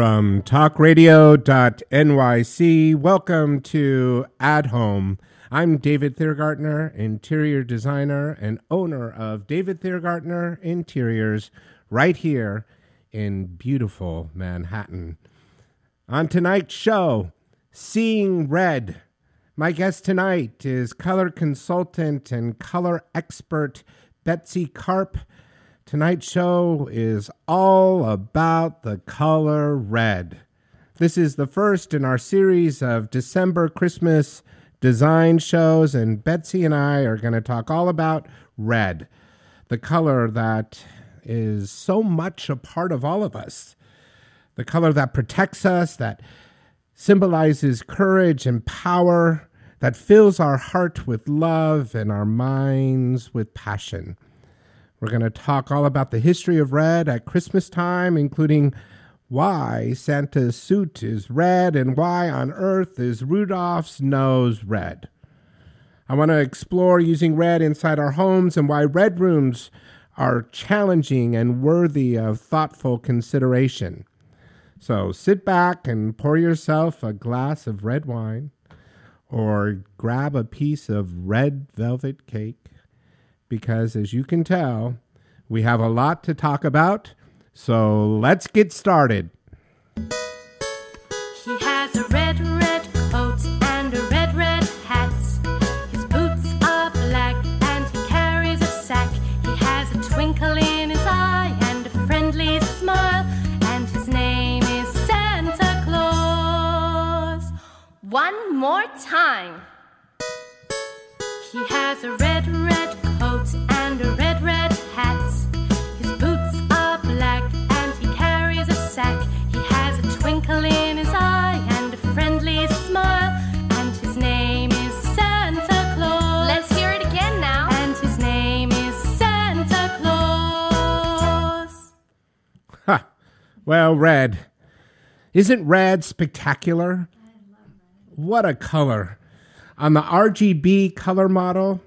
From talkradio.nyc, welcome to At Home. I'm David Thiergartner, interior designer and owner of David Thiergartner Interiors, right here in beautiful Manhattan. On tonight's show, Seeing Red. My guest tonight is color consultant and color expert Betsy Karp. Tonight's show is all about the color red. This is the first in our series of December Christmas design shows, and Betsy and I are going to talk all about red, the color that is so much a part of all of us, the color that protects us, that symbolizes courage and power, that fills our heart with love and our minds with passion. We're going to talk all about the history of red at Christmas time, including why Santa's suit is red and why on earth is Rudolph's nose red. I want to explore using red inside our homes and why red rooms are challenging and worthy of thoughtful consideration. So sit back and pour yourself a glass of red wine or grab a piece of red velvet cake because, as you can tell, we have a lot to talk about. So let's get started. He has a red, red coat and a red, red hat. His boots are black and he carries a sack. He has a twinkle in his eye and a friendly smile. And his name is Santa Claus. One more time. Well, red. Isn't red spectacular? What a color. On the RGB color model,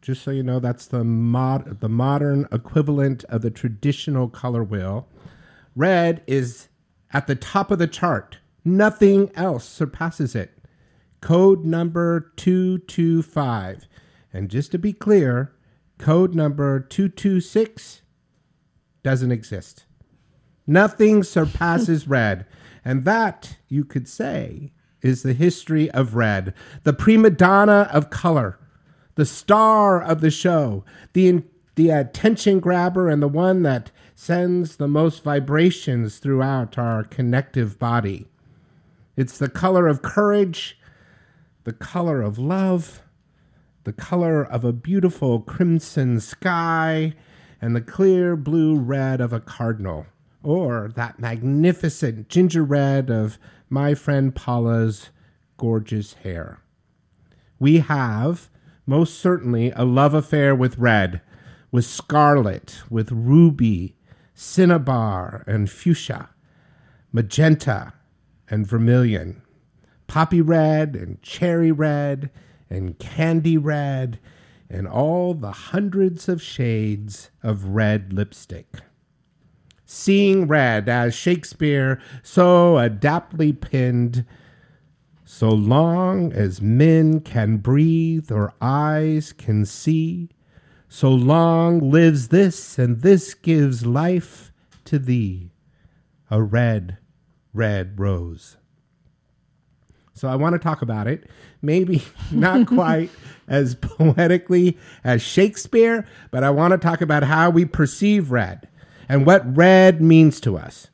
just so you know, that's the mod the modern equivalent of the traditional color wheel. Red is at the top of the chart. Nothing else surpasses it. Code number 225. And just to be clear, code number 226 doesn't exist. Nothing surpasses red. And that, you could say, is the history of red, the prima donna of color, the star of the show, the, the attention grabber, and the one that sends the most vibrations throughout our connective body. It's the color of courage, the color of love, the color of a beautiful crimson sky, and the clear blue red of a cardinal, or that magnificent ginger red of my friend Paula's gorgeous hair. We have, most certainly, a love affair with red, with scarlet, with ruby, cinnabar, and fuchsia, magenta, and vermilion, poppy red, and cherry red, and candy red, and all the hundreds of shades of red lipstick. Seeing red, as Shakespeare so adaptly pinned, so long as men can breathe or eyes can see, so long lives this, and this gives life to thee, a red, red rose. So I want to talk about it. Maybe not quite as poetically as Shakespeare, but I want to talk about how we perceive red and what red means to us.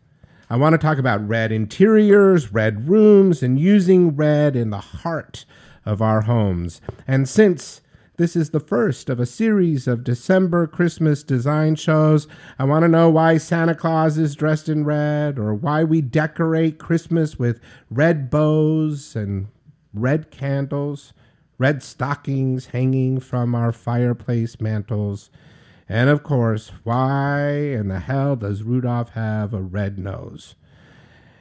I want to talk about red interiors, red rooms, and using red in the heart of our homes. And since this is the first of a series of December Christmas design shows. I want to know why Santa Claus is dressed in red or why we decorate Christmas with red bows and red candles, red stockings hanging from our fireplace mantles. And of course, why in the hell does Rudolph have a red nose?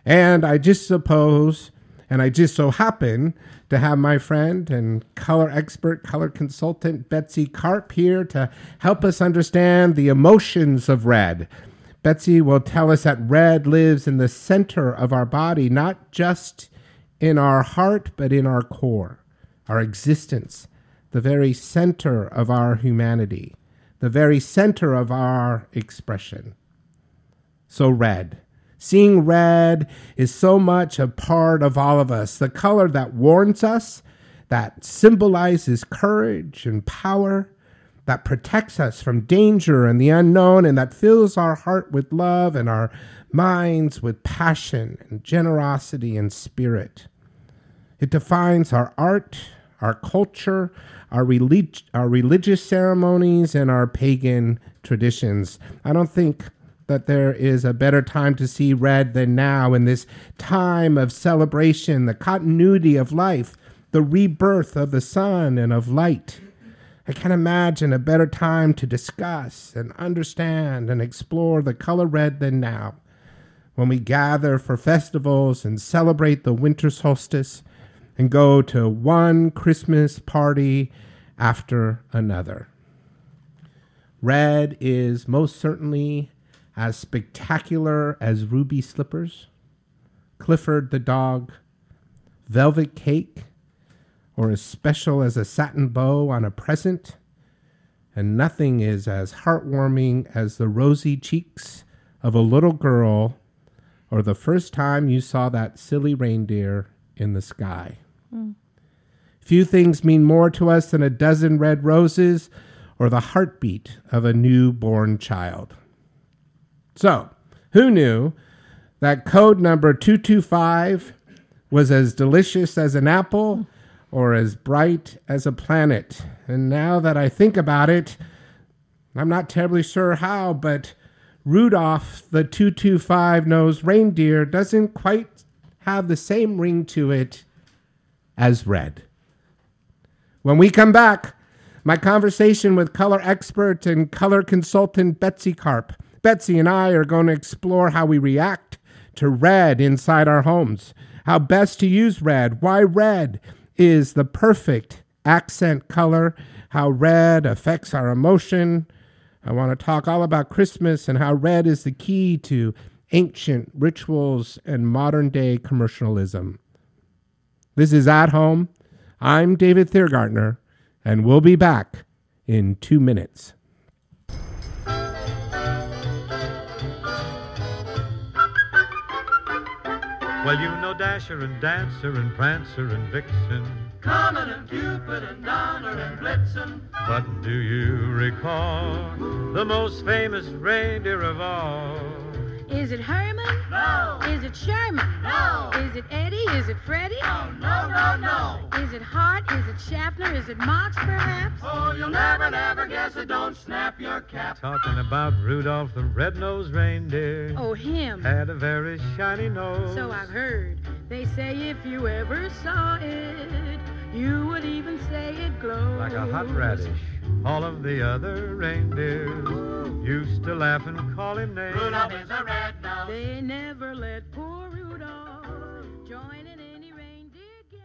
And I just suppose, and I just so happen to have my friend and color expert, color consultant Betsy Karp here to help us understand the emotions of red. Betsy will tell us that red lives in the center of our body, not just in our heart, but in our core, our existence, the very center of our humanity, the very center of our expression. So, red. Seeing red is so much a part of all of us, the color that warns us, that symbolizes courage and power, that protects us from danger and the unknown, and that fills our heart with love and our minds with passion and generosity and spirit. It defines our art, our culture, our, relig- our religious ceremonies, and our pagan traditions. I don't think that there is a better time to see red than now in this time of celebration, the continuity of life, the rebirth of the sun and of light. I can't imagine a better time to discuss and understand and explore the color red than now, when we gather for festivals and celebrate the winter solstice and go to one Christmas party after another. Red is most certainly as spectacular as ruby slippers, Clifford the dog, velvet cake, or as special as a satin bow on a present, and nothing is as heartwarming as the rosy cheeks of a little girl or the first time you saw that silly reindeer in the sky. Mm. Few things mean more to us than a dozen red roses or the heartbeat of a newborn child. So, who knew that code number 225 was as delicious as an apple or as bright as a planet? And now that I think about it, I'm not terribly sure how, but Rudolph the 225 nosed reindeer doesn't quite have the same ring to it as red. When we come back, my conversation with color expert and color consultant Betsy Karp. Betsy and I are going to explore how we react to red inside our homes, how best to use red, why red is the perfect accent color, how red affects our emotion. I want to talk all about Christmas and how red is the key to ancient rituals and modern day commercialism. This is At Home. I'm David Thiergartner, and we'll be back in two minutes. Well, you know Dasher and Dancer and Prancer and Vixen. Comet and Cupid and Donner and Blitzen. But do you recall the most famous reindeer of all? Is it Herman? No. Is it Sherman? No. Is it Eddie? Is it Freddie? Oh, no, no, no. Is it Hart? Is it Schaffner? Is it Marx, perhaps? Oh, you'll never, never guess it. Don't snap your cap. Talking about Rudolph the red-nosed reindeer. Oh, him. Had a very shiny nose. So I've heard. They say if you ever saw it, you would even say it glowed. Like a hot radish. All of the other reindeers used to laugh and call him names. Rudolph is a red nose. They never let poor Rudolph join in any reindeer game.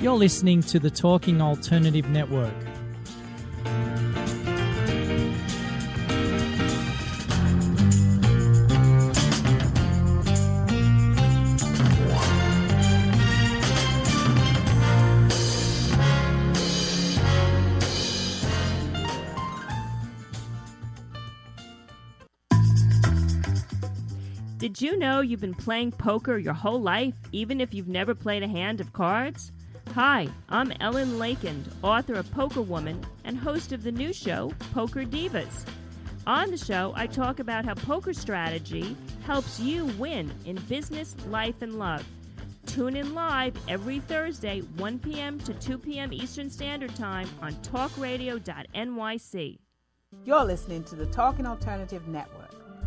You're listening to the Talking Alternative Network. Did you know you've been playing poker your whole life, even if you've never played a hand of cards? Hi, I'm Ellen Leikind, author of Poker Woman and host of the new show, Poker Divas. On the show, I talk about how poker strategy helps you win in business, life, and love. Tune in live every Thursday, 1 p.m. to 2 p.m. Eastern Standard Time on talkradio.nyc. You're listening to the Talking Alternative Network.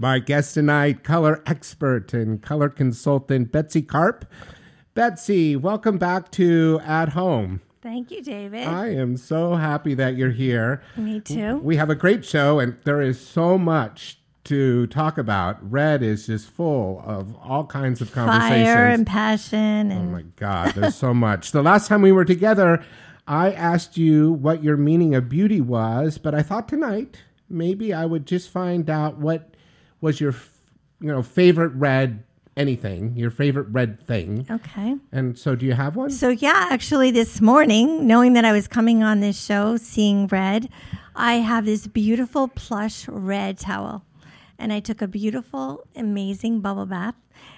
My guest tonight, color expert and color consultant Betsy Karp. Betsy, welcome back to At Home. Thank you, David. I am so happy that you're here. Me too. We have a great show, and there is so much to talk about. Red is just full of all kinds of conversations. Fire and passion. And oh my God, there's so much. The last time we were together, I asked you what your meaning of beauty was, but I thought tonight maybe I would just find out what was your you know favorite red anything your favorite red thing. Okay. And so do you have one? So yeah actually this morning knowing that i was coming on this show seeing red i have this beautiful plush red towel. And i took a beautiful amazing bubble bath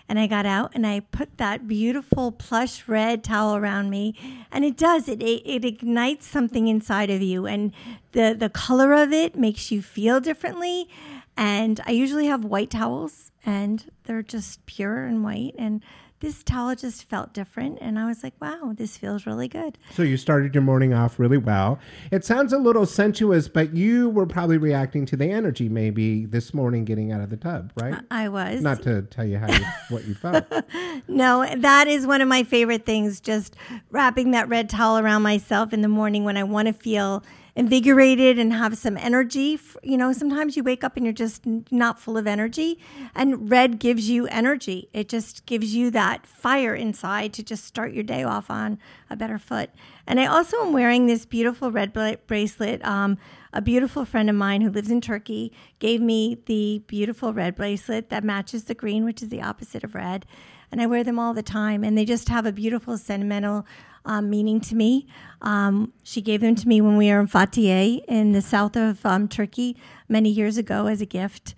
and I got out and I put that beautiful plush red towel around me, and it does it, it it ignites something inside of you, and the the color of it makes you feel differently, and I usually have white towels and they're just pure and white. And this towel just felt different. And I was like, wow, this feels really good. So you started your morning off really well. It sounds a little sensuous, but you were probably reacting to the energy maybe this morning getting out of the tub, right? I was. Not to tell you how you, what you felt. no, that is one of my favorite things, just wrapping that red towel around myself in the morning when I want to feel invigorated and have some energy. You know, sometimes you wake up and you're just not full of energy, and red gives you energy. It just gives you that fire inside to just start your day off on a better foot. And I also am wearing this beautiful red bracelet. Um, a beautiful friend of mine who lives in Turkey gave me the beautiful red bracelet that matches the green, which is the opposite of red. And I wear them all the time, and they just have a beautiful sentimental um, meaning to me. Um, she gave them to me when we were in Fethiye in the south of um, Turkey many years ago as a gift,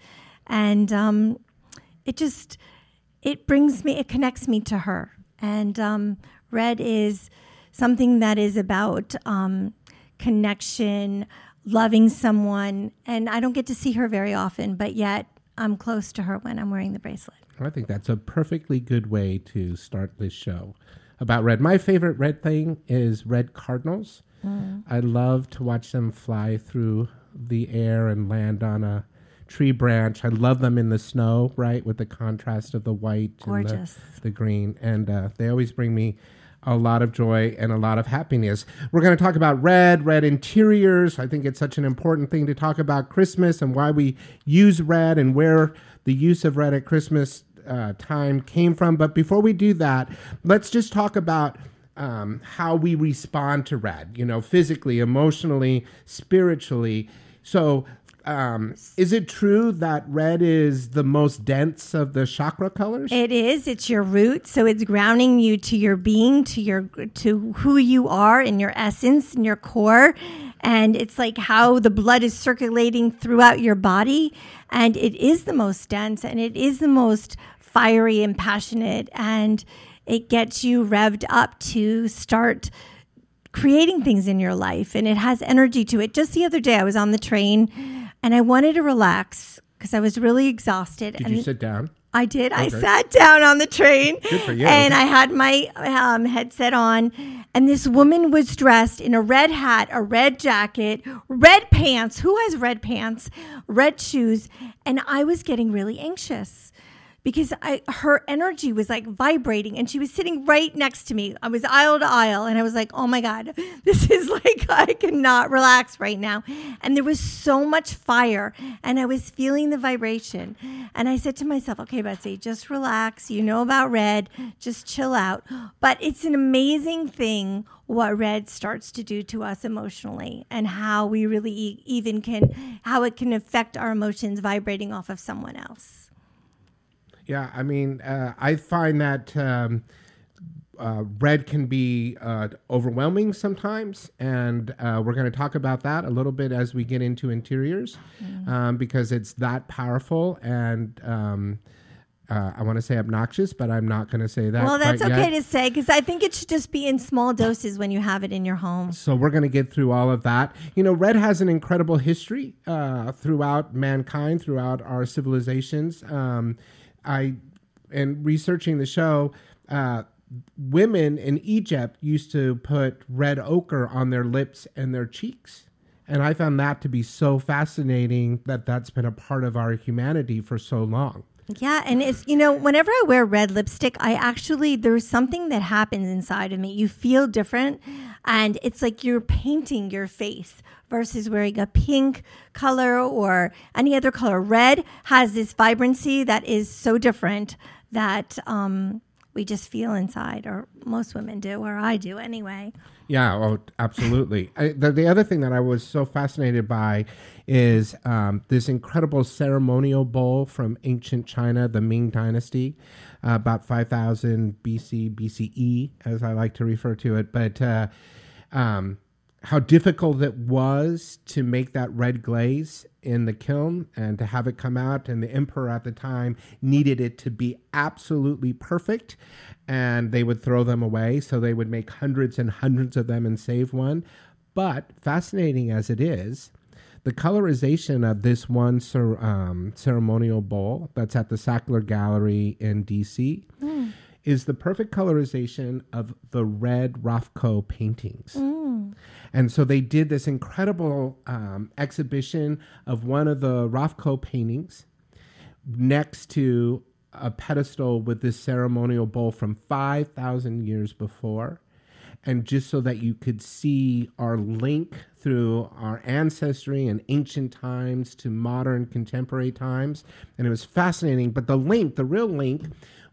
and um, it just it brings me it connects me to her. And um, red is something that is about um, connection, loving someone, and I don't get to see her very often, but yet I'm close to her when I'm wearing the bracelet. I think that's a perfectly good way to start this show about red. My favorite red thing is red cardinals. Mm. I love to watch them fly through the air and land on a tree branch. I love them in the snow, right, with the contrast of the white Gorgeous. and the, the green. And uh, they always bring me a lot of joy and a lot of happiness. We're going to talk about red, red interiors. I think it's such an important thing to talk about Christmas and why we use red and where the use of red at Christmas uh, time came from. But before we do that, let's just talk about um, how we respond to red, you know, physically, emotionally, spiritually. So, um, is it true that red is the most dense of the chakra colors? It is. It's your root, so it's grounding you to your being, to your to who you are in your essence, in your core, and it's like how the blood is circulating throughout your body, and it is the most dense, and it is the most fiery and passionate and it gets you revved up to start creating things in your life and it has energy to it. Just the other day I was on the train and I wanted to relax because I was really exhausted. Did and you sit down? I did. Okay. I sat down on the train. Good for you. And I had my um, headset on, and this woman was dressed in a red hat, a red jacket, red pants. Who has red pants? Red shoes. And I was getting really anxious because I her energy was like vibrating and she was sitting right next to me. I was aisle to aisle and I was like, "Oh my god, this is like I cannot relax right now." And there was so much fire and I was feeling the vibration. And I said to myself, "Okay, Betsy, just relax. You know about red. Just chill out." But it's an amazing thing what red starts to do to us emotionally and how we really even can how it can affect our emotions vibrating off of someone else. Yeah, I mean, uh, I find that um, uh, red can be uh, overwhelming sometimes, and uh, we're going to talk about that a little bit as we get into interiors, um, because it's that powerful and. Um, uh, I want to say obnoxious, but I'm not going to say that. well, that's okay yet. to say because I think it should just be in small doses when you have it in your home. So we're going to get through all of that. You know, red has an incredible history uh, throughout mankind, throughout our civilizations. Um, I, in researching the show, uh, women in Egypt used to put red ochre on their lips and their cheeks. And I found that to be so fascinating that that's been a part of our humanity for so long. Yeah, and it's you know whenever I wear red lipstick, I actually there's something that happens inside of me. You feel different, and it's like you're painting your face versus wearing a pink color or any other color. Red has this vibrancy that is so different that um, we just feel inside, or most women do, or I do anyway. Yeah, oh, absolutely. I, the, the other thing that I was so fascinated by is um, this incredible ceremonial bowl from ancient China, the Ming Dynasty, uh, about 5000 BC, BCE, as I like to refer to it. But uh, um, how difficult it was to make that red glaze in the kiln and to have it come out. And the emperor at the time needed it to be absolutely perfect. And they would throw them away. So they would make hundreds and hundreds of them and save one. But fascinating as it is, the colorization of this one cer- um, ceremonial bowl that's at the Sackler Gallery in DC Mm. Is the perfect colorization of the red Rothko paintings. Mm. And so they did this incredible um, exhibition of one of the Rothko paintings next to a pedestal with this ceremonial bowl from 5,000 years before. And just so that you could see our link through our ancestry and ancient times to modern contemporary times. And it was fascinating. But the link, the real link,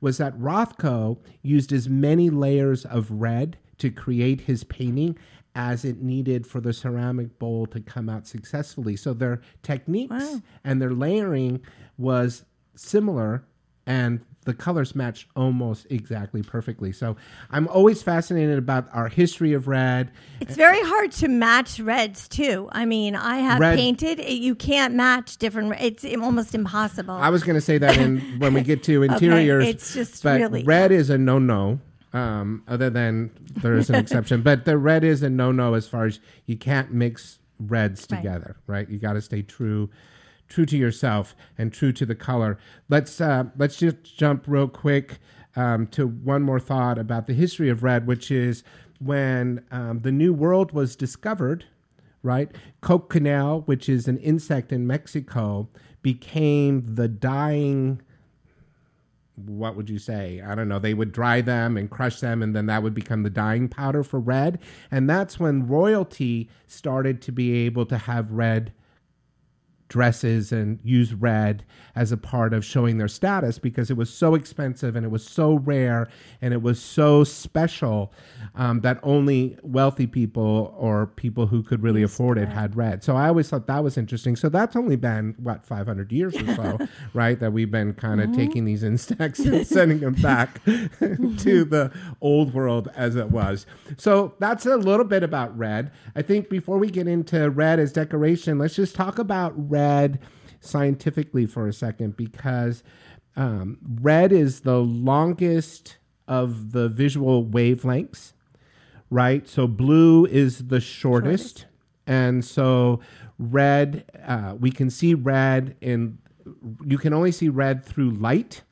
was that Rothko used as many layers of red to create his painting as it needed for the ceramic bowl to come out successfully. So their techniques and their layering was similar and the colors match almost exactly perfectly. So I'm always fascinated about our history of red. It's very hard to match reds too. I mean, I have Red- painted. You can't match different. It's almost impossible. I was going to say that in when we get to interiors. it's just but really- red is a no no. Um, other than there is an exception, but the red is a no no as far as you can't mix reds Right. together, right? You got to stay true, true to yourself and true to the color. Let's uh, let's just jump real quick um, to one more thought about the history of red, which is when um, the New World was discovered right? Cochineal, which is an insect in Mexico, became the dyeing. What would you say? I don't know. They would dry them and crush them, and then that would become the dyeing powder for red. And that's when royalty started to be able to have red dresses and use red as a part of showing their status because it was so expensive and it was so rare and it was so special um, that only wealthy people or people who could really afford it had red. So I always thought that was interesting. So that's only been what 500 years or so, right? That we've been kind of Mm-hmm. taking these insects and sending them back to the old world as it was. So that's a little bit about red. I think before we get into red as decoration, let's just talk about red scientifically for a second because um, red is the longest of the visual wavelengths, right? So blue is the shortest. And so red, uh, we can see red in, you can only see red through light.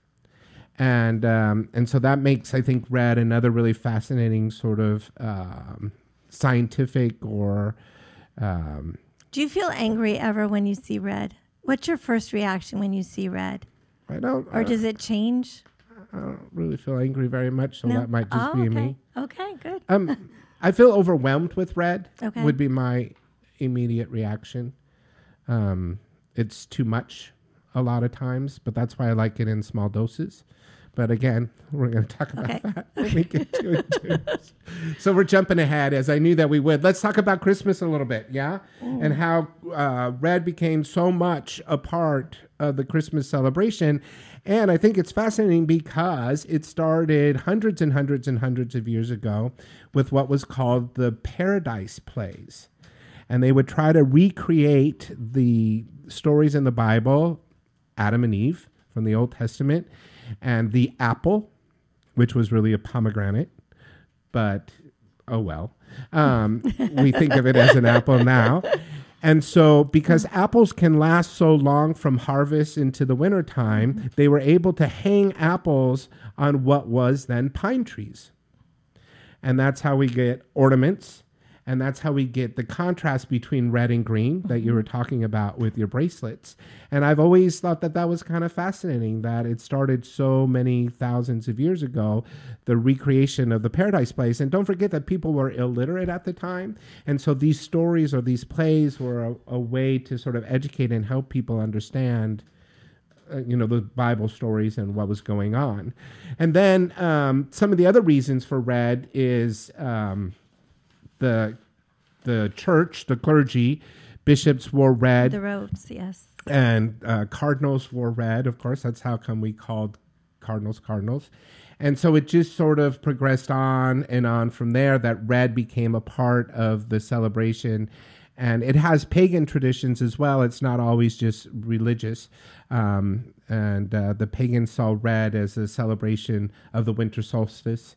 And um, and so that makes I think red another really fascinating sort of um, scientific or um, Do you feel angry ever when you see red? What's your first reaction when you see red? I don't. Or I does it change? I don't really feel angry very much, so No? that might just Oh, be okay. me. Okay, good. Um, I feel overwhelmed with red. Okay. Would be my immediate reaction. Um, it's too much a lot of times, but that's why I like it in small doses. But again, we're going to talk about Okay. that when we get to it. So we're jumping ahead, as I knew that we would. Let's talk about Christmas a little bit, yeah, and how uh, red became so much a part of the Christmas celebration. And I think it's fascinating because it started hundreds and hundreds and hundreds of years ago with what was called the Paradise Plays and they would try to recreate the stories in the Bible, Adam and Eve from the Old Testament, and the apple, which was really a pomegranate, but oh well. Um, we think of it as an apple now. And so, because apples can last so long from harvest into the wintertime, they were able to hang apples on what was then pine trees and that's how we get ornaments and that's how we get the contrast between red and green that you were talking about with your bracelets. And i've always thought that that was kind of fascinating that it started so many thousands of years ago the recreation of the paradise place. And don't forget that people were illiterate at the time. And so these stories or these plays were a, a way to sort of educate and help people understand uh, you know the Bible stories and what was going on, and then um, some of the other reasons for red is um, the the church, the clergy, bishops wore red, The robes, yes. and uh, cardinals wore red. Of course, that's how come we called cardinals cardinals. And so it just sort of progressed on and on from there. That red became a part of the celebration, and it has pagan traditions as well. It's not always just religious. Um, and uh, the pagans saw red as a celebration of the winter solstice.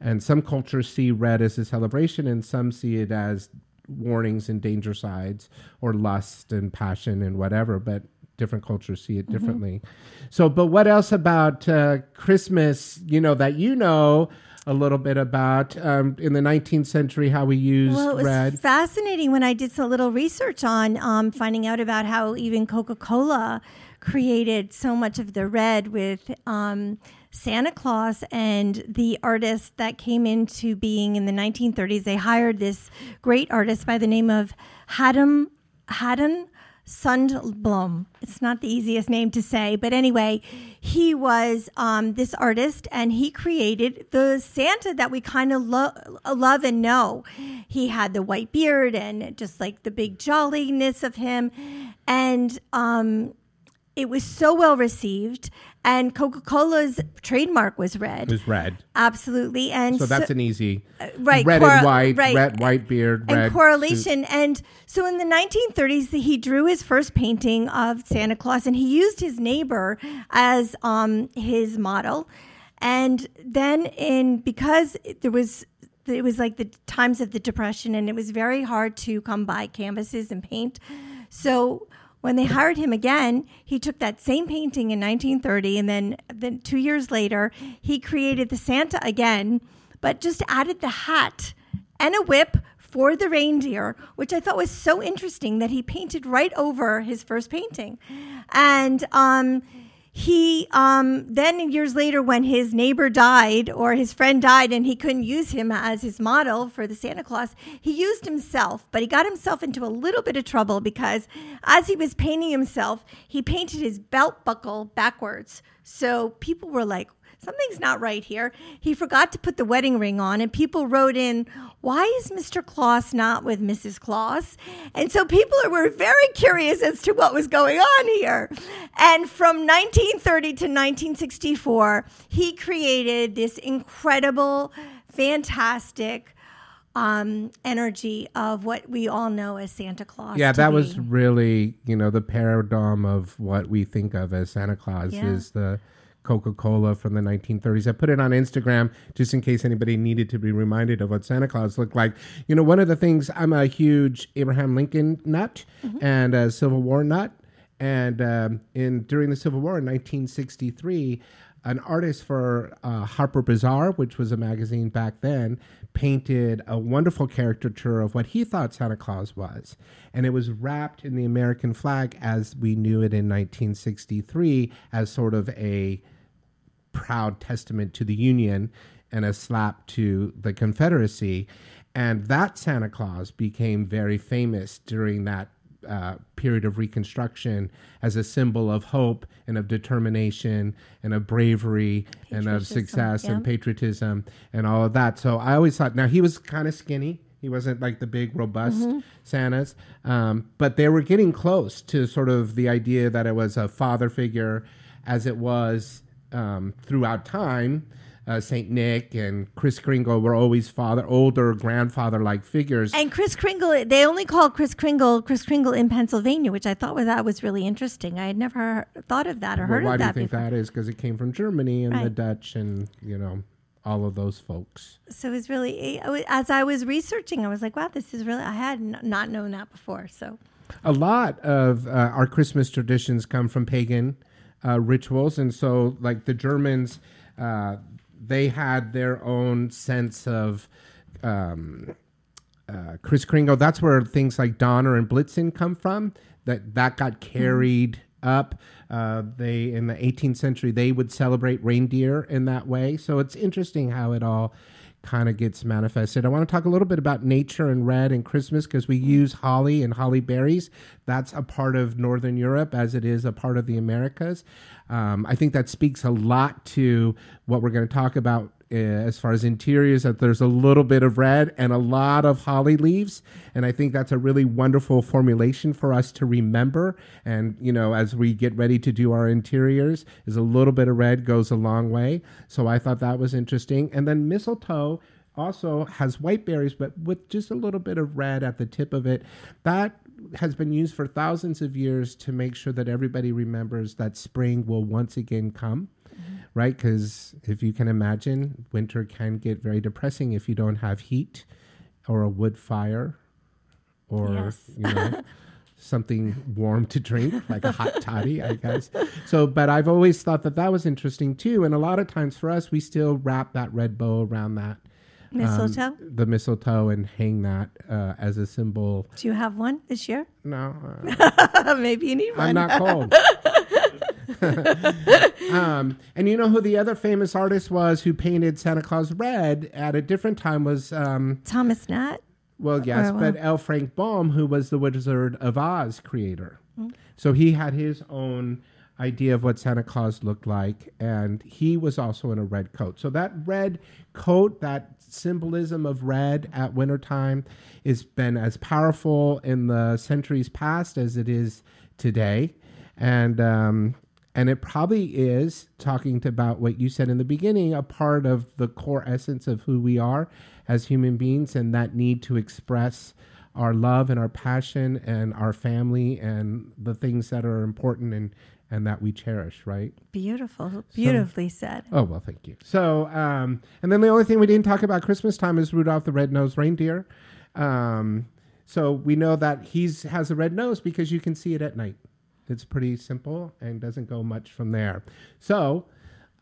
And some cultures see red as a celebration, and some see it as warnings and danger sides, or lust and passion and whatever. But different cultures see it Mhm. differently. So, but what else about uh, Christmas? You know that you know a little bit about um, in the 19th century how we used Well, it was red. fascinating when I did some little research on um, finding out about how even Coca Cola created so much of the red with um, Santa Claus and the artist that came into being in the 1930s. They hired this great artist by the name of Haddam Haddon Sundblom. It's not the easiest name to say, but anyway, he was um, this artist and he created the Santa that we kind of lo- love and know. He had the white beard and just like the big jolliness of him. And um, it was so well received. And Coca Cola's trademark was red. It was red. Absolutely. And So that's an easy right, red and white, right. red white beard, and red correlation. suit. And so in the 1930s, he drew his first painting of Santa Claus, and he used his neighbor as um, his model. And then, in because there was it was like the times of the depression, and it was very hard to come by canvases and paint. So when they hired him again, he took that same painting in 1930, and then then two years later, he created the Santa again, but just added the hat and a whip for the reindeer, which I thought was so interesting that he painted right over his first painting. And um, he um, then years later, when his neighbor died or his friend died and he couldn't use him as his model for the Santa Claus, he used himself, but he got himself into a little bit of trouble because as he was painting himself, he painted his belt buckle backwards. So people were like, something's not right here. He forgot to put the wedding ring on, and people wrote in, Why is Mr. Claus not with Mrs. Claus? And so people were very curious as to what was going on here. And from 1930 to 1964, he created this incredible, fantastic um, energy of what we all know as Santa Claus. Yeah, that be. was really, you know, the paradigm of what we think of as Santa Claus Yeah. is the Coca Cola from the 1930s. I put it on Instagram just in case anybody needed to be reminded of what Santa Claus looked like. You know, one of the things, I'm a huge Abraham Lincoln nut Mm-hmm. and a Civil War nut. And um, in during the Civil War in 1963, an artist for uh, Harper Bazaar, which was a magazine back then, painted a wonderful caricature of what he thought Santa Claus was. And it was wrapped in the American flag as we knew it in 1963 as sort of a proud testament to the Union and a slap to the Confederacy. And that Santa Claus became very famous during that uh, period of Reconstruction as a symbol of hope and of determination and of bravery and of success yeah. and patriotism and all of that. So I always thought, now he was kind of skinny. He wasn't like the big, robust Mhm. Santas, um, but they were getting close to sort of the idea that it was a father figure, as it was um, throughout time. Uh, Saint Nick and Kris Kringle were always father, older grandfather-like figures. And Kris Kringle, they only call Kris Kringle Kris Kringle in Pennsylvania, which I thought was, that was really interesting. I had never thought of that or Well, heard of that. why do you think before. that is? Because it came from Germany and the Dutch and you know all of those folks. So it was really, as I was researching, I was like, wow, this is really, I had n- not known that before. So A lot of uh, our Christmas traditions come from pagan uh, rituals, and so like the Germans, uh, they had their own sense of. Um, uh, Kris Kringle, that's where things like Donner and Blitzen come from. That that got carried up. Uh, they in the 18th century they would celebrate reindeer in that way. So it's interesting how it all kind of gets manifested. I want to talk a little bit about nature and red and Christmas because we use holly and holly berries. That's a part of Northern Europe as it is a part of the Americas. Um, I think that speaks a lot to what we're going to talk about uh, as far as interiors that there's a little bit of red and a lot of holly leaves. And i think that's a really wonderful formulation for us to remember. And you know as we get ready to do our interiors is a little bit of red goes a long way. So i thought that was interesting. And then mistletoe also has white berries but with just a little bit of red at the tip of it. That has been used for thousands of years to make sure that everybody remembers that spring will once again come right? Because if you can imagine, winter can get very depressing if you don't have heat or a wood fire or Yes. you know something warm to drink like a hot toddy i guess so but i've always thought that that was interesting too and a lot of times for us we still wrap that red bow around that um, Mistletoe? the mistletoe and hang that uh, as a symbol do you have one this year? no Maybe you need one. I'm not cold. um, and you know who the other famous artist was who painted Santa Claus red at a different time was um, Thomas Nast. well, yes, Or, but L. Frank Baum, who was the Wizard of Oz creator. Mm. So he had his own idea of what Santa Claus looked like, and he was also in a red coat. So that red coat, that symbolism of red at wintertime, has been as powerful in the centuries past as it is today, and um, and it probably is talking to about what you said in the beginning, a part of the core essence of who we are as human beings, and that need to express our love and our passion and our family and the things that are important and and that we cherish, right? Beautiful. Beautifully said. Oh well, thank you. So, um, and then the only thing we didn't talk about Christmas time is Rudolph the Red-Nosed Reindeer. Um, so we know that he's has a red nose because you can see it at night. It's pretty simple and doesn't go much from there. So,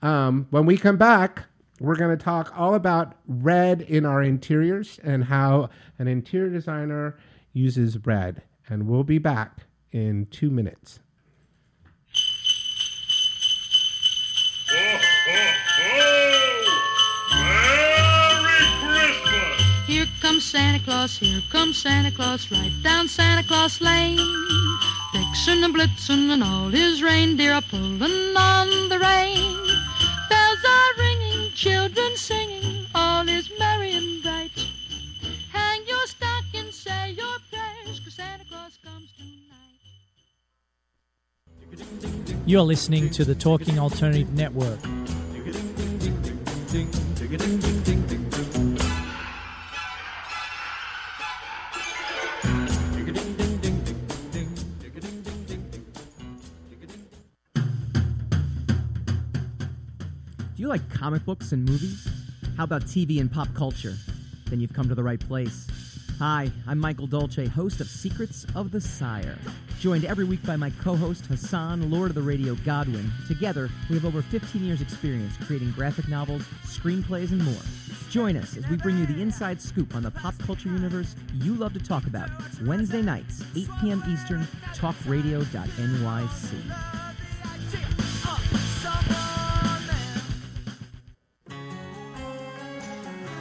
um, when we come back, we're going to talk all about red in our interiors and how an interior designer uses red. And we'll be back in two minutes. Here comes Santa Claus, here comes Santa Claus, right down Santa Claus Lane. Vixen and Blitzen and all his reindeer are pulling on the rein. Bells are ringing, children singing, all is merry and bright. Hang your stocking, say your prayers, 'cause Santa Claus comes tonight. You're listening to the Talking Alternative Network. Comic books and movies? How about TV and pop culture? Then you've come to the right place. Hi, I'm Michael Dolce, host of Secrets of the Sire. Joined every week by my co host Hassan, Lord of the Radio Godwin. Together, we have over 15 years' experience creating graphic novels, screenplays, and more. Join us as we bring you the inside scoop on the pop culture universe you love to talk about. Wednesday nights, 8 p.m. Eastern, talkradio.nyc.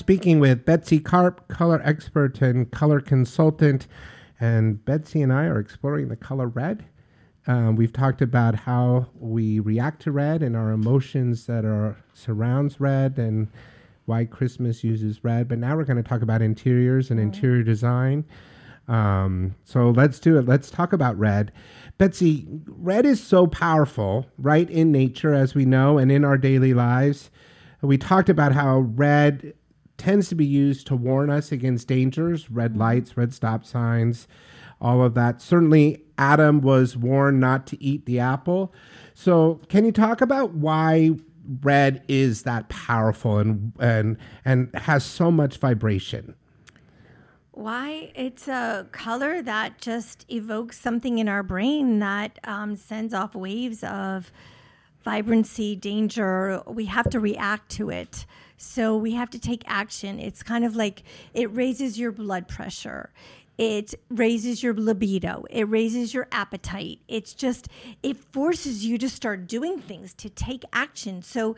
Speaking with Betsy Karp, color expert and color consultant. And Betsy and I are exploring the color red. Um, we've talked about how we react to red and our emotions that are surrounds red and why Christmas uses red. But now we're going to talk about interiors and interior design. Um, so let's do it. Let's talk about red. Betsy, red is so powerful, right, in nature, as we know, and in our daily lives. We talked about how red tends to be used to warn us against dangers, red lights, red stop signs, all of that. Certainly, Adam was warned not to eat the apple. So, can you talk about why red is that powerful and and and has so much vibration? Why? It's a color that just evokes something in our brain that um, sends off waves of vibrancy, danger. We have to react to it. So we have to take action. It's kind of like it raises your blood pressure. It raises your libido. It raises your appetite. It's just, it forces you to start doing things, to take action. So,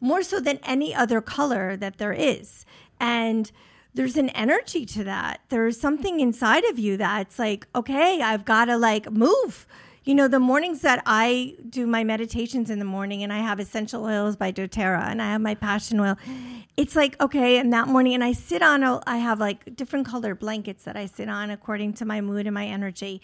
more so than any other color that there is. And there's an energy to that. There's something inside of you that's like, okay, I've got to like move. You know, the mornings that I do my meditations in the morning and I have essential oils by doTERRA and I have my passion oil, it's like, okay, and that morning, and I sit on, a, I have like different colored blankets that I sit on according to my mood and my energy.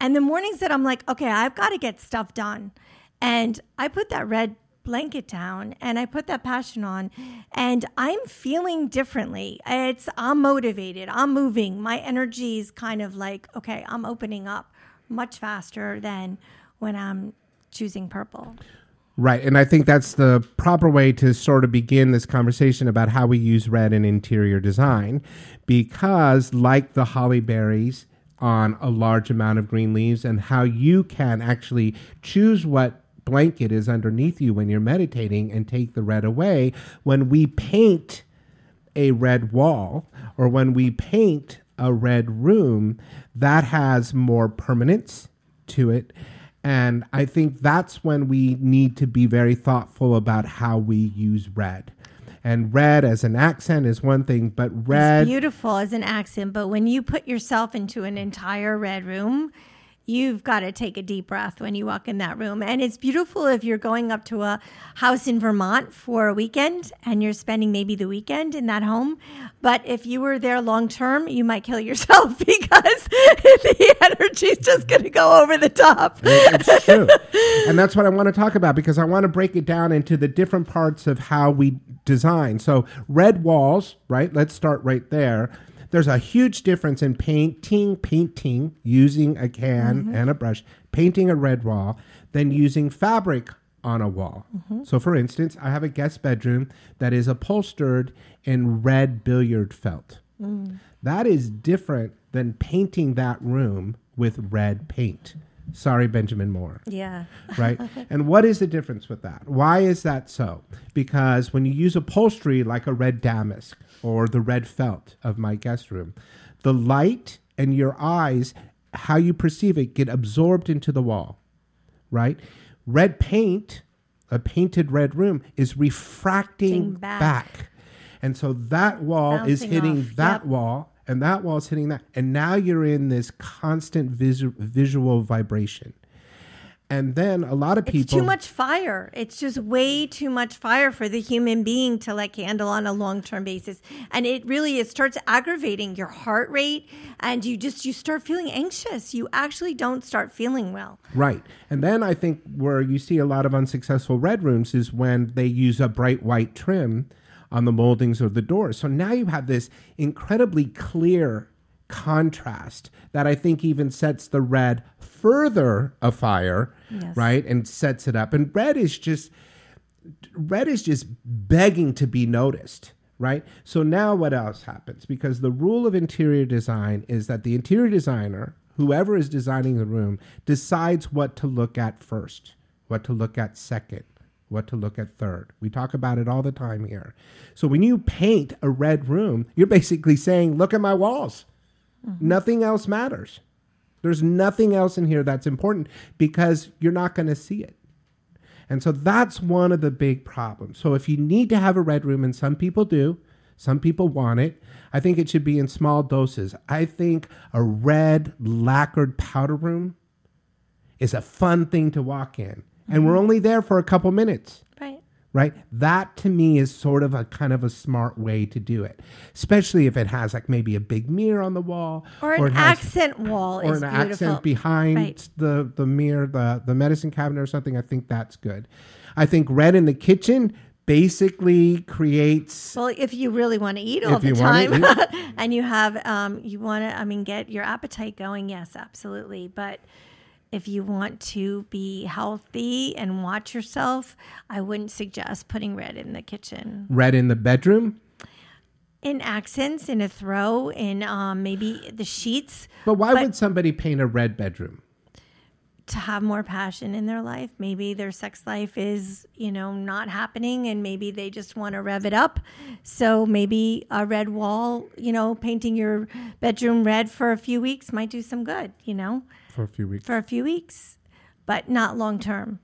And the mornings that I'm like, okay, I've got to get stuff done. And I put that red blanket down and I put that passion on and I'm feeling differently. It's I'm motivated. I'm moving. My energy is kind of like, okay, I'm opening up much faster than when I'm choosing purple. Right. And I think that's the proper way to sort of begin this conversation about how we use red in interior design. Because, like the holly berries on a large amount of green leaves, and how you can actually choose what blanket is underneath you when you're meditating and take the red away, when we paint a red wall or when we paint a red room, that has more permanence to it. And I think that's when we need to be very thoughtful about how we use red. And red as an accent is one thing, but red. It's beautiful as an accent, but when you put yourself into an entire red room, you've got to take a deep breath when you walk in that room. And it's beautiful if you're going up to a house in Vermont for a weekend and you're spending maybe the weekend in that home. But if you were there long term, you might kill yourself because the energy is just going to go over the top. It's true. and that's what I want to talk about because I want to break it down into the different parts of how we design. So, red walls, right? Let's start right there. There's a huge difference in painting, painting using a can Mhm. and a brush, painting a red wall, than using fabric on a wall. Mhm. So, for instance, I have a guest bedroom that is upholstered in red billiard felt. Mm. That is different than painting that room with red paint. Sorry, Benjamin Moore. Yeah. right? And what is the difference with that? Why is that so? Because when you use upholstery like a red damask or the red felt of my guest room, the light and your eyes, how you perceive it, get absorbed into the wall, right? Red paint, a painted red room, is refracting back. back. And so that wall is hitting off, that yep. wall, and that wall is hitting that. And now you're in this constant visu- visual vibration. And then a lot of people. It's too much fire. It's just way too much fire for the human being to like handle on a long term basis. And it really it starts aggravating your heart rate and you just you start feeling anxious. You actually don't start feeling well. Right. And then I think where you see a lot of unsuccessful red rooms is when they use a bright white trim on the moldings of the doors. So now you have this incredibly clear contrast that I think even sets the red further afire, Yes. right? And sets it up. And red is just red is just begging to be noticed, right? So now what else happens? Because the rule of interior design is that the interior designer, whoever is designing the room, decides what to look at first, what to look at second, what to look at third. We talk about it all the time here. So when you paint a red room, you're basically saying, look at my walls. Mm-hmm. Nothing else matters. There's nothing else in here that's important because you're not going to see it. And so that's one of the big problems. So if you need to have a red room, and some people do, some people want it, I think it should be in small doses. I think a red lacquered powder room is a fun thing to walk in. And we're mm-hmm. only there for a couple minutes Right. That to me is sort of a kind of a smart way to do it, especially if it has like maybe a big mirror on the wall Or an has- accent wall or an beautiful. accent behind Right. the the mirror, the the medicine cabinet or something. I think that's good. I think red in the kitchen basically creates Well, if you really want to eat all the time and you have, um, you want to, I mean, get your appetite going, yes, absolutely. But if you want to be healthy and watch yourself, I wouldn't suggest putting red in the kitchen. red in the bedroom. In accents, in a throw, in um, maybe the sheets. But why would somebody paint a red bedroom? to have more passion in their life. Maybe their sex life is, you know, not happening and maybe they just want to rev it up. So maybe a red wall, you know, painting your bedroom red for a few weeks might do some good, you know, For a few weeks. for a few weeks, but not long term.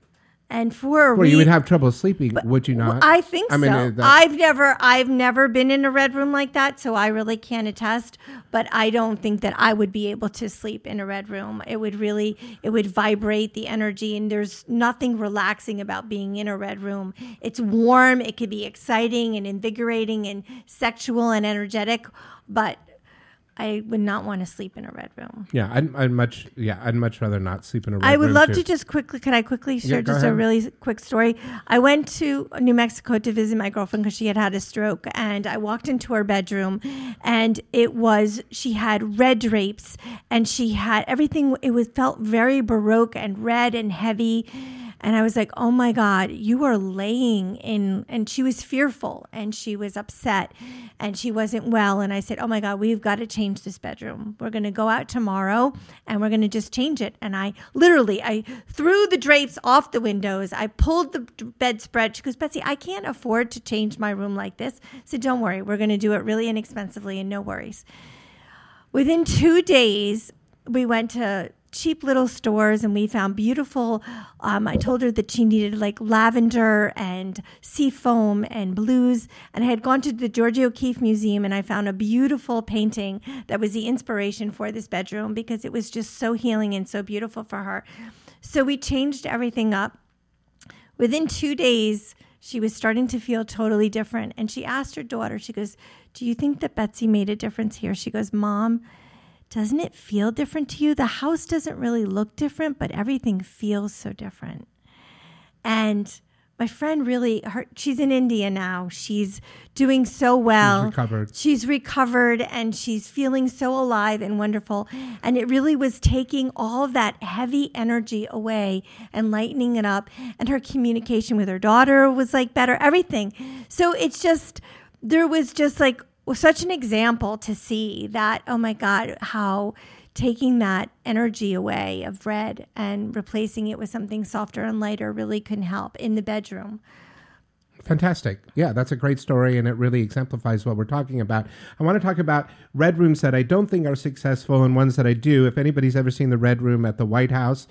And for a Well, you would have trouble sleeping, would you not? I think I mean, so. I've never, I've never been in a red room like that, so I really can't attest. But I don't think that I would be able to sleep in a red room. It would really, it would vibrate the energy, and there's nothing relaxing about being in a red room. It's warm. It could be exciting and invigorating and sexual and energetic, but I would not want to sleep in a red room. yeah, I'd, I'd much yeah, I'd much rather not sleep in a red room. I would love too. to just quickly. Could I quickly share go just a really quick story? I went to New Mexico to visit my girlfriend because she had had a stroke, and I walked into her bedroom, and it was she had red drapes, and she had everything. It was felt very baroque and red and heavy. And I was like, oh my God, you are laying in. And she was fearful and she was upset and she wasn't well. And I said, oh my God, we've got to change this bedroom. We're going to go out tomorrow and we're going to just change it. And I literally, I threw the drapes off the windows. I pulled the bedspread. She goes, Betsy, I can't afford to change my room like this. I said, don't worry. We're going to do it really inexpensively and no worries. Within two days, we went to cheap little stores and we found beautiful. Um, I told her that she needed like lavender and sea foam and blues. And I had gone to the Georgia O'Keeffe Museum and I found a beautiful painting that was the inspiration for this bedroom because it was just so healing and so beautiful for her. So we changed everything up. Within two days, she was starting to feel totally different. And she asked her daughter, she goes, Do you think that Betsy made a difference here? She goes, Mom, doesn't it feel different to you? The house doesn't really look different, but everything feels so different. And my friend really, her, she's in India now. She's doing so well. She's recovered. She's recovered and she's feeling so alive and wonderful. And it really was taking all of that heavy energy away and lightening it up. And her communication with her daughter was like better, everything. So it's just, there was just like such an example to see that, oh my God, how taking that energy away of red and replacing it with something softer and lighter really can help in the bedroom. Fantastic. Yeah, that's a great story, and it really exemplifies what we're talking about. I want to talk about red rooms that I don't think are successful and ones that I do. If anybody's ever seen the red room at the White House,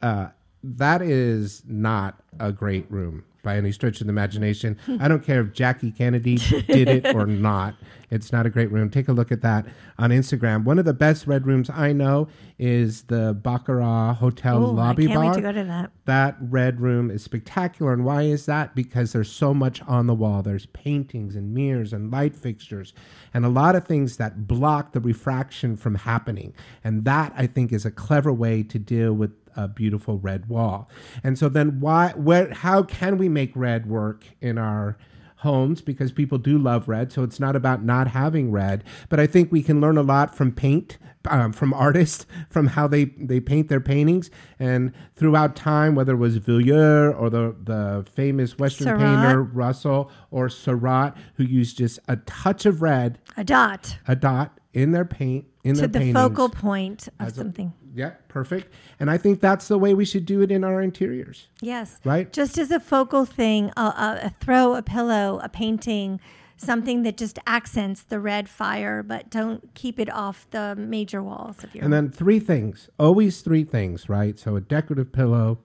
uh, that is not a great room. By any stretch of the imagination. I don't care if Jackie Kennedy did it or not. It's not a great room. Take a look at that on Instagram. One of the best red rooms I know is the Baccarat Hotel Ooh, I lobby can't wait bar. to go to that. That red room is spectacular. And why is that? Because there's so much on the wall. There's paintings and mirrors and light fixtures and a lot of things that block the refraction from happening. And that I think is a clever way to deal with a beautiful red wall. And so then why where how can we make red work in our homes because people do love red so it's not about not having red but i think we can learn a lot from paint um, from artists from how they they paint their paintings and throughout time whether it was Villiers or the the famous western Seurat. painter russell or Seurat who used just a touch of red A dot a dot in their paint in to their the paintings focal point of as a- something. Yeah perfect and i think that's the way we should do it in our interiors Yes. Right? Just as a focal thing, a, a, a throw, a pillow, a painting, something that just accents the red fire, but don't keep it off the major walls of your. And then three things, always three things, right? So a decorative pillow,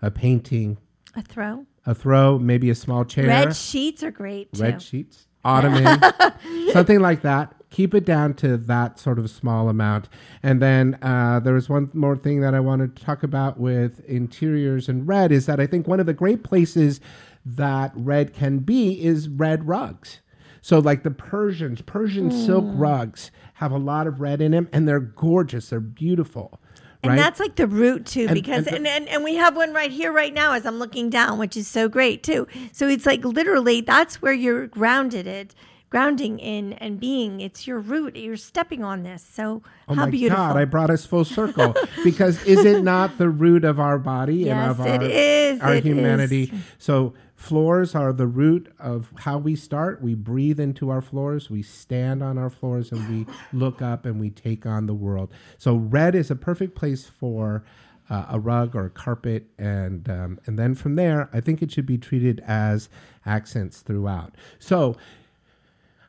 a painting, a throw. a throw, maybe a small chair, Red sheets are great too. red sheets, ottoman, something like that. Keep it down to that sort of small amount. And then uh, there was one more thing that I wanted to talk about with interiors and red is that I think one of the great places that red can be is red rugs. So, like the Persians, Persian silk Mm. rugs have a lot of red in them, and they're gorgeous. They're beautiful. And right? that's like the root too, And- because and and, and, we have one right here right now as I'm looking down, which is so great too. So it's like literally that's where you're grounded it, grounding in and being. It's your root. You're stepping on this. So Oh how my beautiful. God! I brought us full circle because is it not the root of our body and of our is, our it humanity? is. So floors are the root of how we start. We breathe into our floors. We stand on our floors, and we look up and we take on the world. So red is a perfect place for. Uh, a rug or a carpet, and um, and then from there, I think it should be treated as accents throughout. So,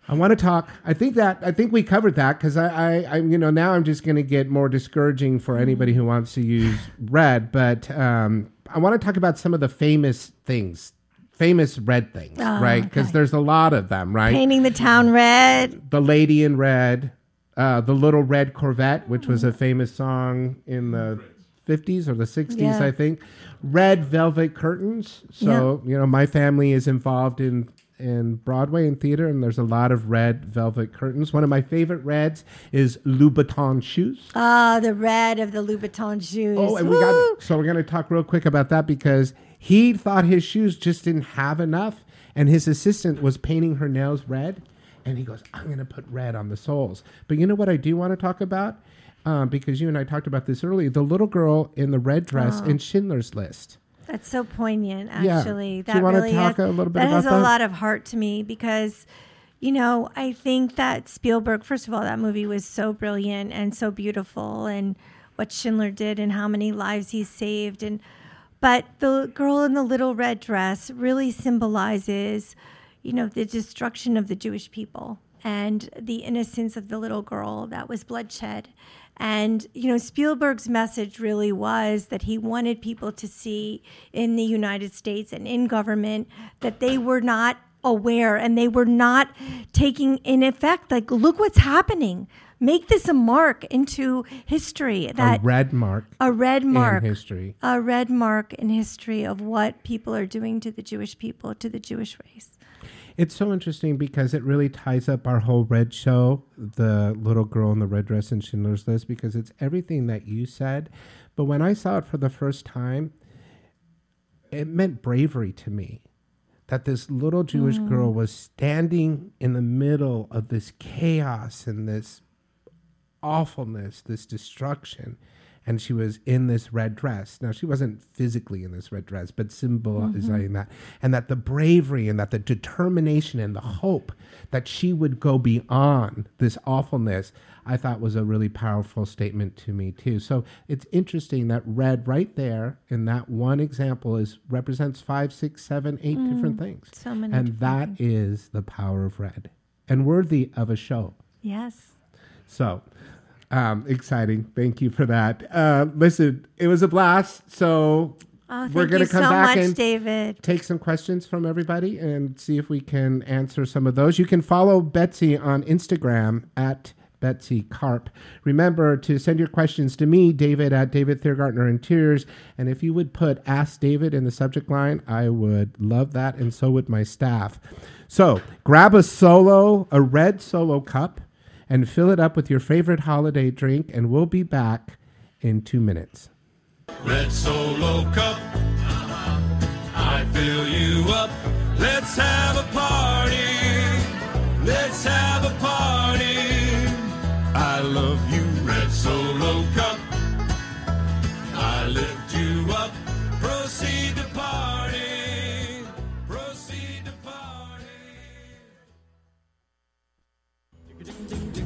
I want to talk. I think that I think we covered that because I, I, I, you know, now I'm just going to get more discouraging for anybody who wants to use red. But um, I want to talk about some of the famous things, famous red things, Oh, right? Because okay. there's a lot of them, right? Painting the town red. the Lady in Red, uh, the Little Red Corvette, which was a famous song in the 50s or the 60s, Yeah. I think. Red velvet curtains. So, you know, my family is involved in in Broadway and theater, and there's a lot of red velvet curtains. One of my favorite reds is Louboutin shoes. Ah, the red of the Louboutin shoes. Oh, and we got so we're gonna talk real quick about that because he thought his shoes just didn't have enough, and his assistant was painting her nails red, and he goes, "I'm gonna put red on the soles." But you know what I do want to talk about, um, because you and I talked about this earlier. The little girl in the red dress Oh. in Schindler's List. That's so poignant, Yeah. actually. Do you That wanna talk has, a little bit that about has that? a lot of heart to me because, you know, I think that Spielberg. First of all, that movie was so brilliant and so beautiful, and what Schindler did and how many lives he saved, and but the girl in the little red dress really symbolizes, you know, the destruction of the Jewish people and the innocence of the little girl that was bloodshed. And, you know, Spielberg's message really was that he wanted people to see in the United States and in government that they were not aware and they were not taking in effect, like, look what's happening. Make this a mark into history. That a red mark. a red mark in history. a red mark in history of what people are doing to the Jewish people, to the Jewish race. It's so interesting because it really ties up our whole red show, the little girl in the red dress in Schindler's List, because it's everything that you said. But when I saw it for the first time, it meant bravery to me. That this little Jewish Mm. girl was standing in the middle of this chaos and this awfulness, this destruction. And she was in this red dress. Now, she wasn't physically in this red dress, but symbolizing Mhm. that. And that the bravery and that the determination and the hope that she would go beyond this awfulness, I thought was a really powerful statement to me, too. So it's interesting that red right there in that one example is represents five, six, seven, eight Mm, different things. so many and that is the power of red and worthy of a show. Yes. So um, exciting. Thank you for that. Uh, listen, it was a blast. So Oh, we're gonna come so back much, and David. take some questions from everybody and see if we can answer some of those. You can follow Betsy on Instagram at Betsy Karp. Remember to send your questions to me, David at David Thiergartner Interiors. And if you would put Ask David in the subject line, I would love that, and so would my staff. So grab a solo, a red solo cup, and fill it up with your favorite holiday drink, and we'll be back in two minutes. Red Solo Cup.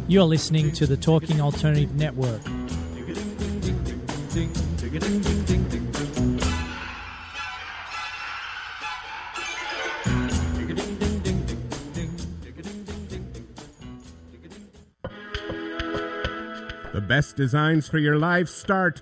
You're listening to the Talking Alternative Network. The best designs for your life start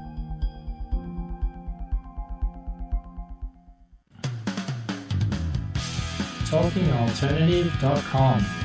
TalkingAlternative.com.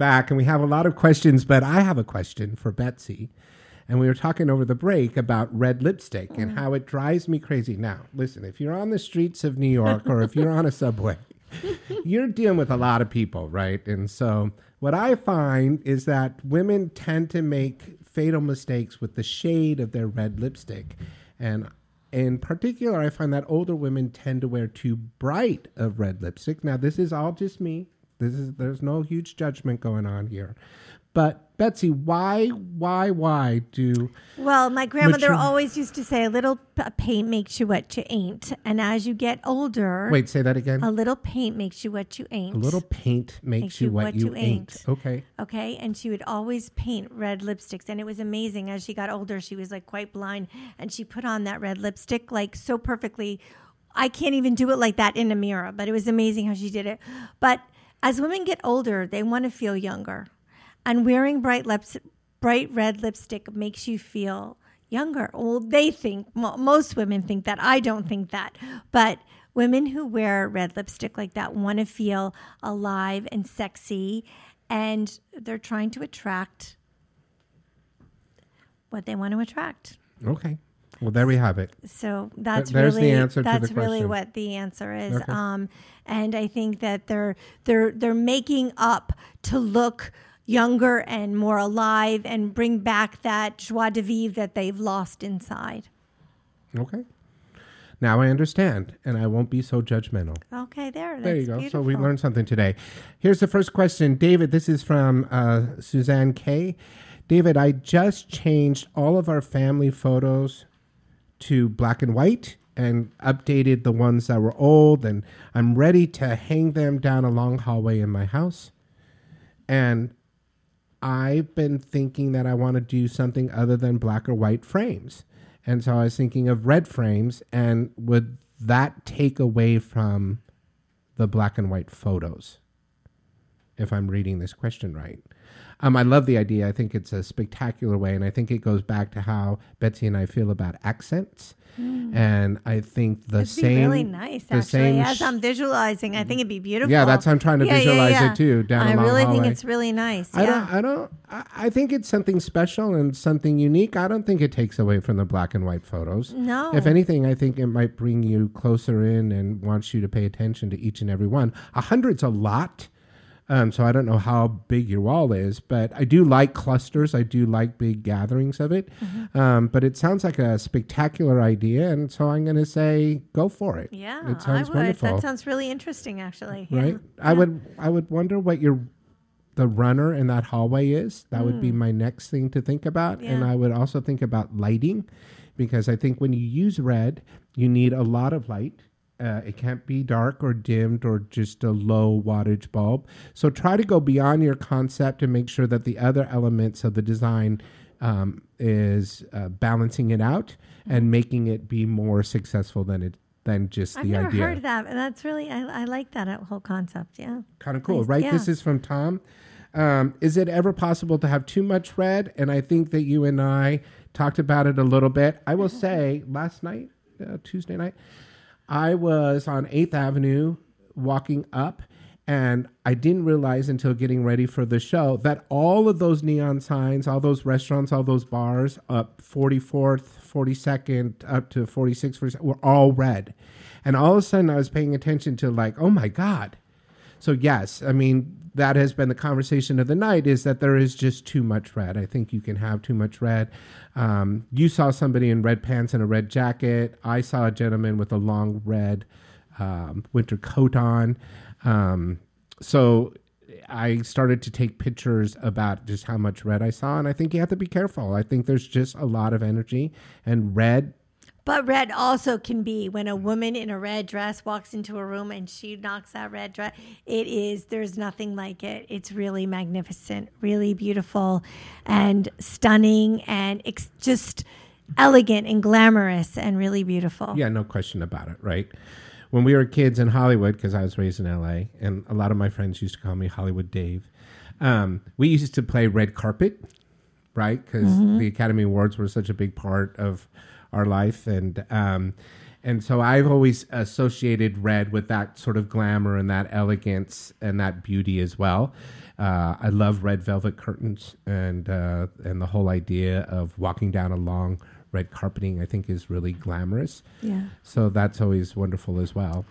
back and we have a lot of questions, but I have a question for Betsy. And we were talking over the break about red lipstick and mm. how it drives me crazy. Now, listen, if you're on the streets of New York or if you're on a subway, you're dealing with a lot of people, right? And so, what I find is that women tend to make fatal mistakes with the shade of their red lipstick. And in particular, I find that older women tend to wear too bright of red lipstick. Now, this is all just me. This is there's no huge judgment going on here. But Betsy, why, why, why do Well, my grandmother mature- always used to say, "A little paint makes you what you ain't." And as you get older, Wait, say that again? A little paint makes you what you ain't. a little paint makes, you what, you, ain't. Okay. Okay, and she would always paint red lipsticks, and it was amazing. As she got older, she was like quite blind, and she put on that red lipstick like so perfectly. I can't even do it like that in a mirror, but it was amazing how she did it. But as women get older, they want to feel younger, and wearing bright lips, bright red lipstick makes you feel younger. Well, they think mo- most women think that. I don't think that, but women who wear red lipstick like that want to feel alive and sexy, and they're trying to attract what they want to attract. Okay. Well, there we have it. So that's there's really the answer to that's the really question. what the answer is. Okay. Um, and I think that they're they're they're making up to look younger and more alive and bring back that joie de vivre that they've lost inside. Okay. Now I understand, and I won't be so judgmental. Okay, there. There you go. So we learned something today. Here's the first question, David. This is from uh, Suzanne K. David, I just changed all of our family photos to black and white and updated the ones that were old, and I'm ready to hang them down a long hallway in my house. And I've been thinking that I want to do something other than black or white frames. And so I was thinking of red frames, and would that take away from the black and white photos? if I'm reading this question right. Um, I love the idea. I think it's a spectacular way, and I think it goes back to how Betsy and I feel about accents. Mm. And I think the It'd same, be really nice, the actually. same As sh- I'm visualizing, I think it'd be beautiful. Yeah, that's how I'm trying to Yeah, yeah, visualize yeah. it too. Down I really think it's really nice. I yeah. don't. I don't. I, I think it's something special and something unique. I don't think it takes away from the black and white photos. No. If anything, I think it might bring you closer in and wants you to pay attention to each and every one. A hundred's a lot. Um, so I don't know how big your wall is, but I do like clusters. I do like big gatherings of it. Mm-hmm. Um, but it sounds like a spectacular idea, and so I'm going to say go for it. Yeah, it sounds I would. wonderful That sounds really interesting, actually. right? I would I would wonder what your the runner in that hallway is. That would be Mm. my next thing to think about, and I would also think about lighting, because I think when you use red, you need a lot of light. Uh, it can't be dark or dimmed or just a low wattage bulb. So try to go beyond your concept and make sure that the other elements of the design um, is uh, balancing it out and making it be more successful than it than just Mm-hmm. I've the never idea. heard that. and That's really, I, I like that whole concept. Yeah. Kind of cool, Nice. right? Yeah. This is from Tom. Um, is it ever possible to have too much red? And I think that you and I talked about it a little bit. I will say, last night, uh, Tuesday night, I was on 8th Avenue walking up, and I didn't realize until getting ready for the show that all of those neon signs, all those restaurants, all those bars up 44th, 42nd, up to 46th, were all red. And all of a sudden, I was paying attention to, like, oh my God. So, yes, I mean, that has been the conversation of the night is that there is just too much red. I think you can have too much red. Um, you saw somebody in red pants and a red jacket. I saw a gentleman with a long red um, winter coat on. Um, so I started to take pictures about just how much red I saw. And I think you have to be careful. I think there's just a lot of energy, and red But red also can be when a woman in a red dress walks into a room and she knocks that red dress. It is, there's nothing like it. It's really magnificent, really beautiful, and stunning, and ex- just elegant and glamorous and really beautiful. Yeah, no question about it, right? When we were kids in Hollywood, because I was raised in LA, and a lot of my friends used to call me Hollywood Dave, um, we used to play red carpet, right? Because Mhm. the Academy Awards were such a big part of our life, and um, and so I've always associated red with that sort of glamour and that elegance and that beauty as well. Uh, I love red velvet curtains and uh, and the whole idea of walking down a long red carpeting. I think is really glamorous. Yeah. So that's always wonderful as well.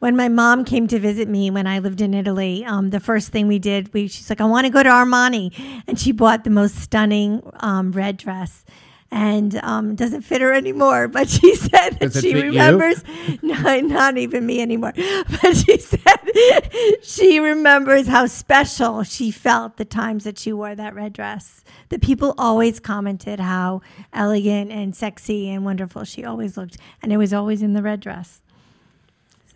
when my mom came to visit me when I lived in Italy, um, the first thing we did, we, she's like, I want to go to Armani. And she bought the most stunning um, red dress. And um, doesn't fit her anymore, but she said that she remembers, no, not even me anymore. But she said she remembers how special she felt the times that she wore that red dress. The people always commented how elegant and sexy and wonderful she always looked. And it was always in the red dress.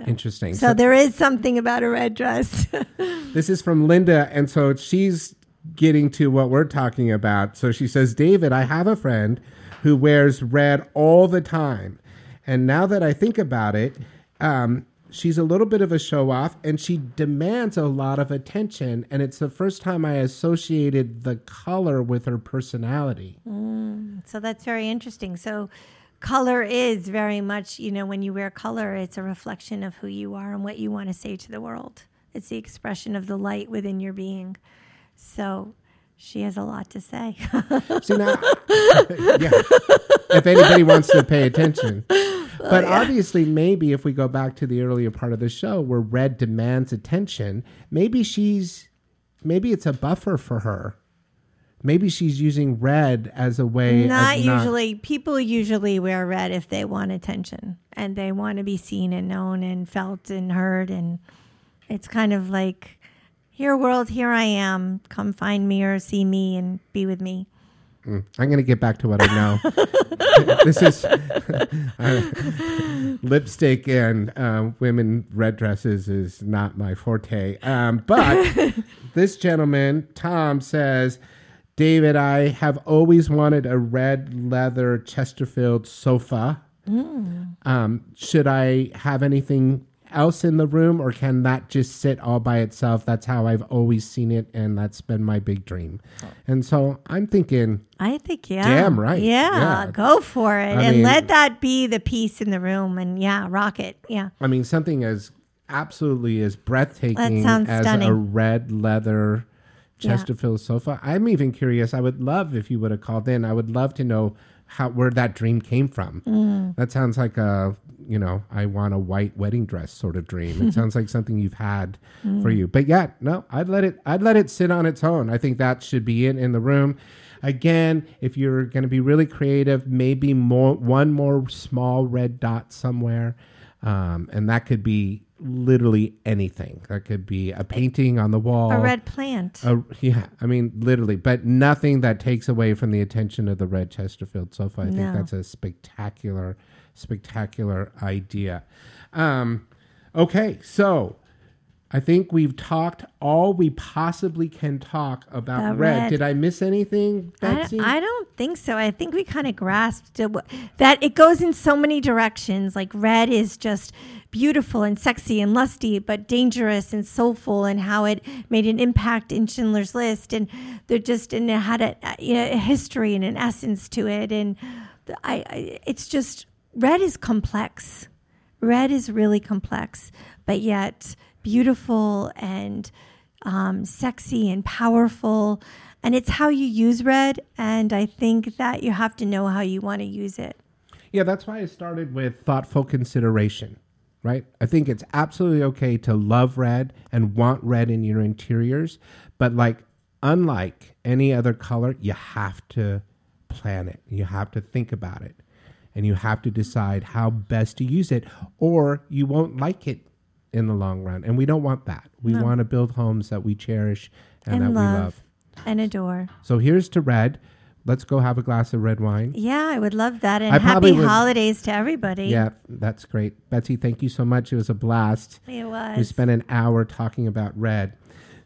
Interesting. So, there is something about a red dress. This is from Linda, and so she's getting to what we're talking about. So she says, David, I have a friend who wears red all the time. And now that I think about it, um, she's a little bit of a show off and she demands a lot of attention. And it's the first time I associated the color with her personality. Mm, so that's very interesting. So color is very much, you know, when you wear color, it's a reflection of who you are and what you want to say to the world. It's the expression of the light within your being. So she has a lot to say. See now, yeah. If anybody wants to pay attention, but yeah. obviously, maybe if we go back to the earlier part of the show where red demands attention, maybe she's, maybe it's a buffer for her. Maybe she's using red as a way. not usually. People usually wear red if they want attention and they want to be seen and known and felt and heard. And it's kind of like, here, world, here I am. Come find me or see me and be with me. Mm, I'm going to get back to what I know. this is uh, lipstick and uh, women red dresses is not my forte. Um, but this gentleman, Tom, says, David, I have always wanted a red leather Chesterfield sofa. Mm. Um, should I have anything else in the room, or can that just sit all by itself? That's how I've always seen it, and that's been my big dream. And so I'm thinking, I think yeah. Damn right. Yeah, Yeah. go for it, I and mean- let that be the piece in the room, and yeah, rock it. Yeah. I mean, something as absolutely as breathtaking sounds as a red leather Yeah. Chesterfield sofa. I'm even curious. I would love if you would have called in. I would love to know how where that dream came from. Mm. That sounds like a you know I want a white wedding dress sort of dream. It sounds like something you've had for Mm. you. But yeah, no, I'd let it. I'd let it sit on its own. I think that should be it in the room. Again, if you're going to be really creative, maybe more one more small red dot somewhere, um, and that could be literally anything. That could be a painting on the wall, A red plant. a- yeah, I mean, literally, but nothing that takes away from the attention of the red Chesterfield sofa. I think that's a spectacular, spectacular idea. Um, okay, so I think we've talked all we possibly can talk about About red. red. Did I miss anything, I, Betsy? I don't think so. I think we kind of grasped that it goes in so many directions. Like red is just beautiful and sexy and lusty, but dangerous and soulful, and how it made an impact in Schindler's List, and they're just and it had a, you know, a history and an essence to it, and I, I it's just red is complex. Red is really complex, but yet beautiful and um, sexy and powerful. And it's how you use red. And I think that you have to know how you want to use it. Yeah, that's why I started with thoughtful consideration, right? I think it's absolutely okay to love red and want red in your interiors, but like unlike any other color, you have to plan it. You have to think about it. And you have to decide how best to use it or you won't like it in the long run. And we don't want that. We No. want to build homes that we cherish and, And that love. we love. And adore. So here's to red. Let's go have a glass of red wine. Yeah, I would love that. And I happy holidays to everybody. Yeah, that's great. Betsy, thank you so much. It was a blast. It was. We spent an hour talking about red.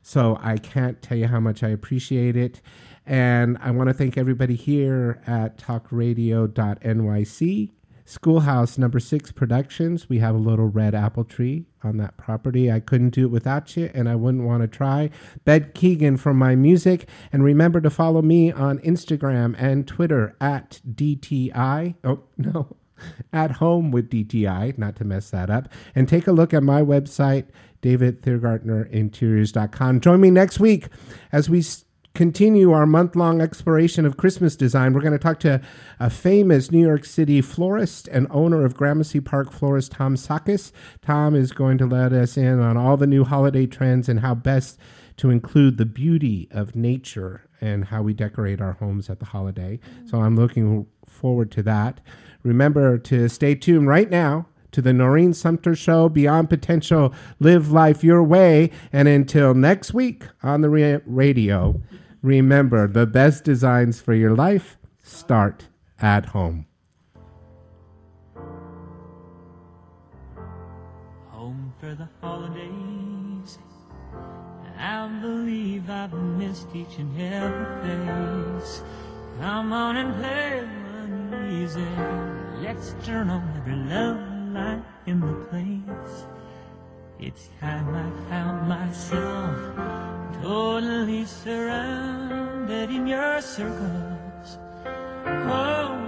So I can't tell you how much I appreciate it. And I want to thank everybody here at talkradio.nyc. Schoolhouse number six productions. We have a little red apple tree on that property. I couldn't do it without you, and I wouldn't want to try. Bed Keegan for my music. And remember to follow me on Instagram and Twitter at DTI. Oh, no at home with DTI, not to mess that up. And take a look at my website, davidthiergartnerinteriors.com. Join me next week as we s- continue our month long exploration of Christmas design. We're going to talk to a famous New York City florist and owner of Gramercy Park florist Tom Sakis. Tom is going to let us in on all the new holiday trends and how best to include the beauty of nature and how we decorate our homes at the holiday. So I'm looking forward to that. Remember to stay tuned right now to the Noreen Sumter Show, Beyond Potential, Live Life Your Way. And until next week on the ra- radio, remember the best designs for your life start at home. home for the holidays. I believe I've missed each and every face. Come on and play. Let's turn on every love light in the place. It's time I found myself totally surrounded in your circles. Oh,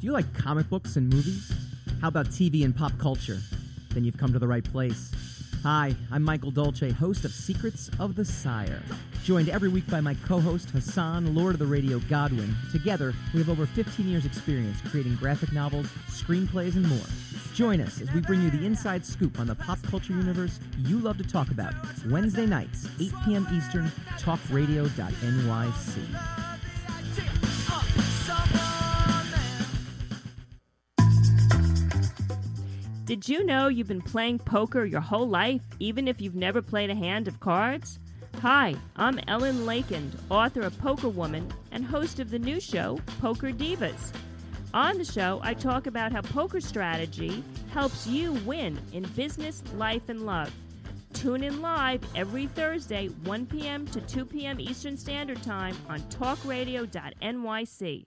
Do you like comic books and movies? How about TV and pop culture? Then you've come to the right place. Hi, I'm Michael Dolce, host of Secrets of the Sire. Joined every week by my co host Hassan, Lord of the Radio Godwin. Together, we have over 15 years' experience creating graphic novels, screenplays, and more. Join us as we bring you the inside scoop on the pop culture universe you love to talk about. Wednesday nights, 8 p.m. Eastern, talkradio.nyc. Did you know you've been playing poker your whole life, even if you've never played a hand of cards? Hi, I'm Ellen Leikind, author of Poker Woman and host of the new show, Poker Divas. On the show, I talk about how poker strategy helps you win in business, life, and love. Tune in live every Thursday, 1 p.m. to 2 p.m. Eastern Standard Time on talkradio.nyc.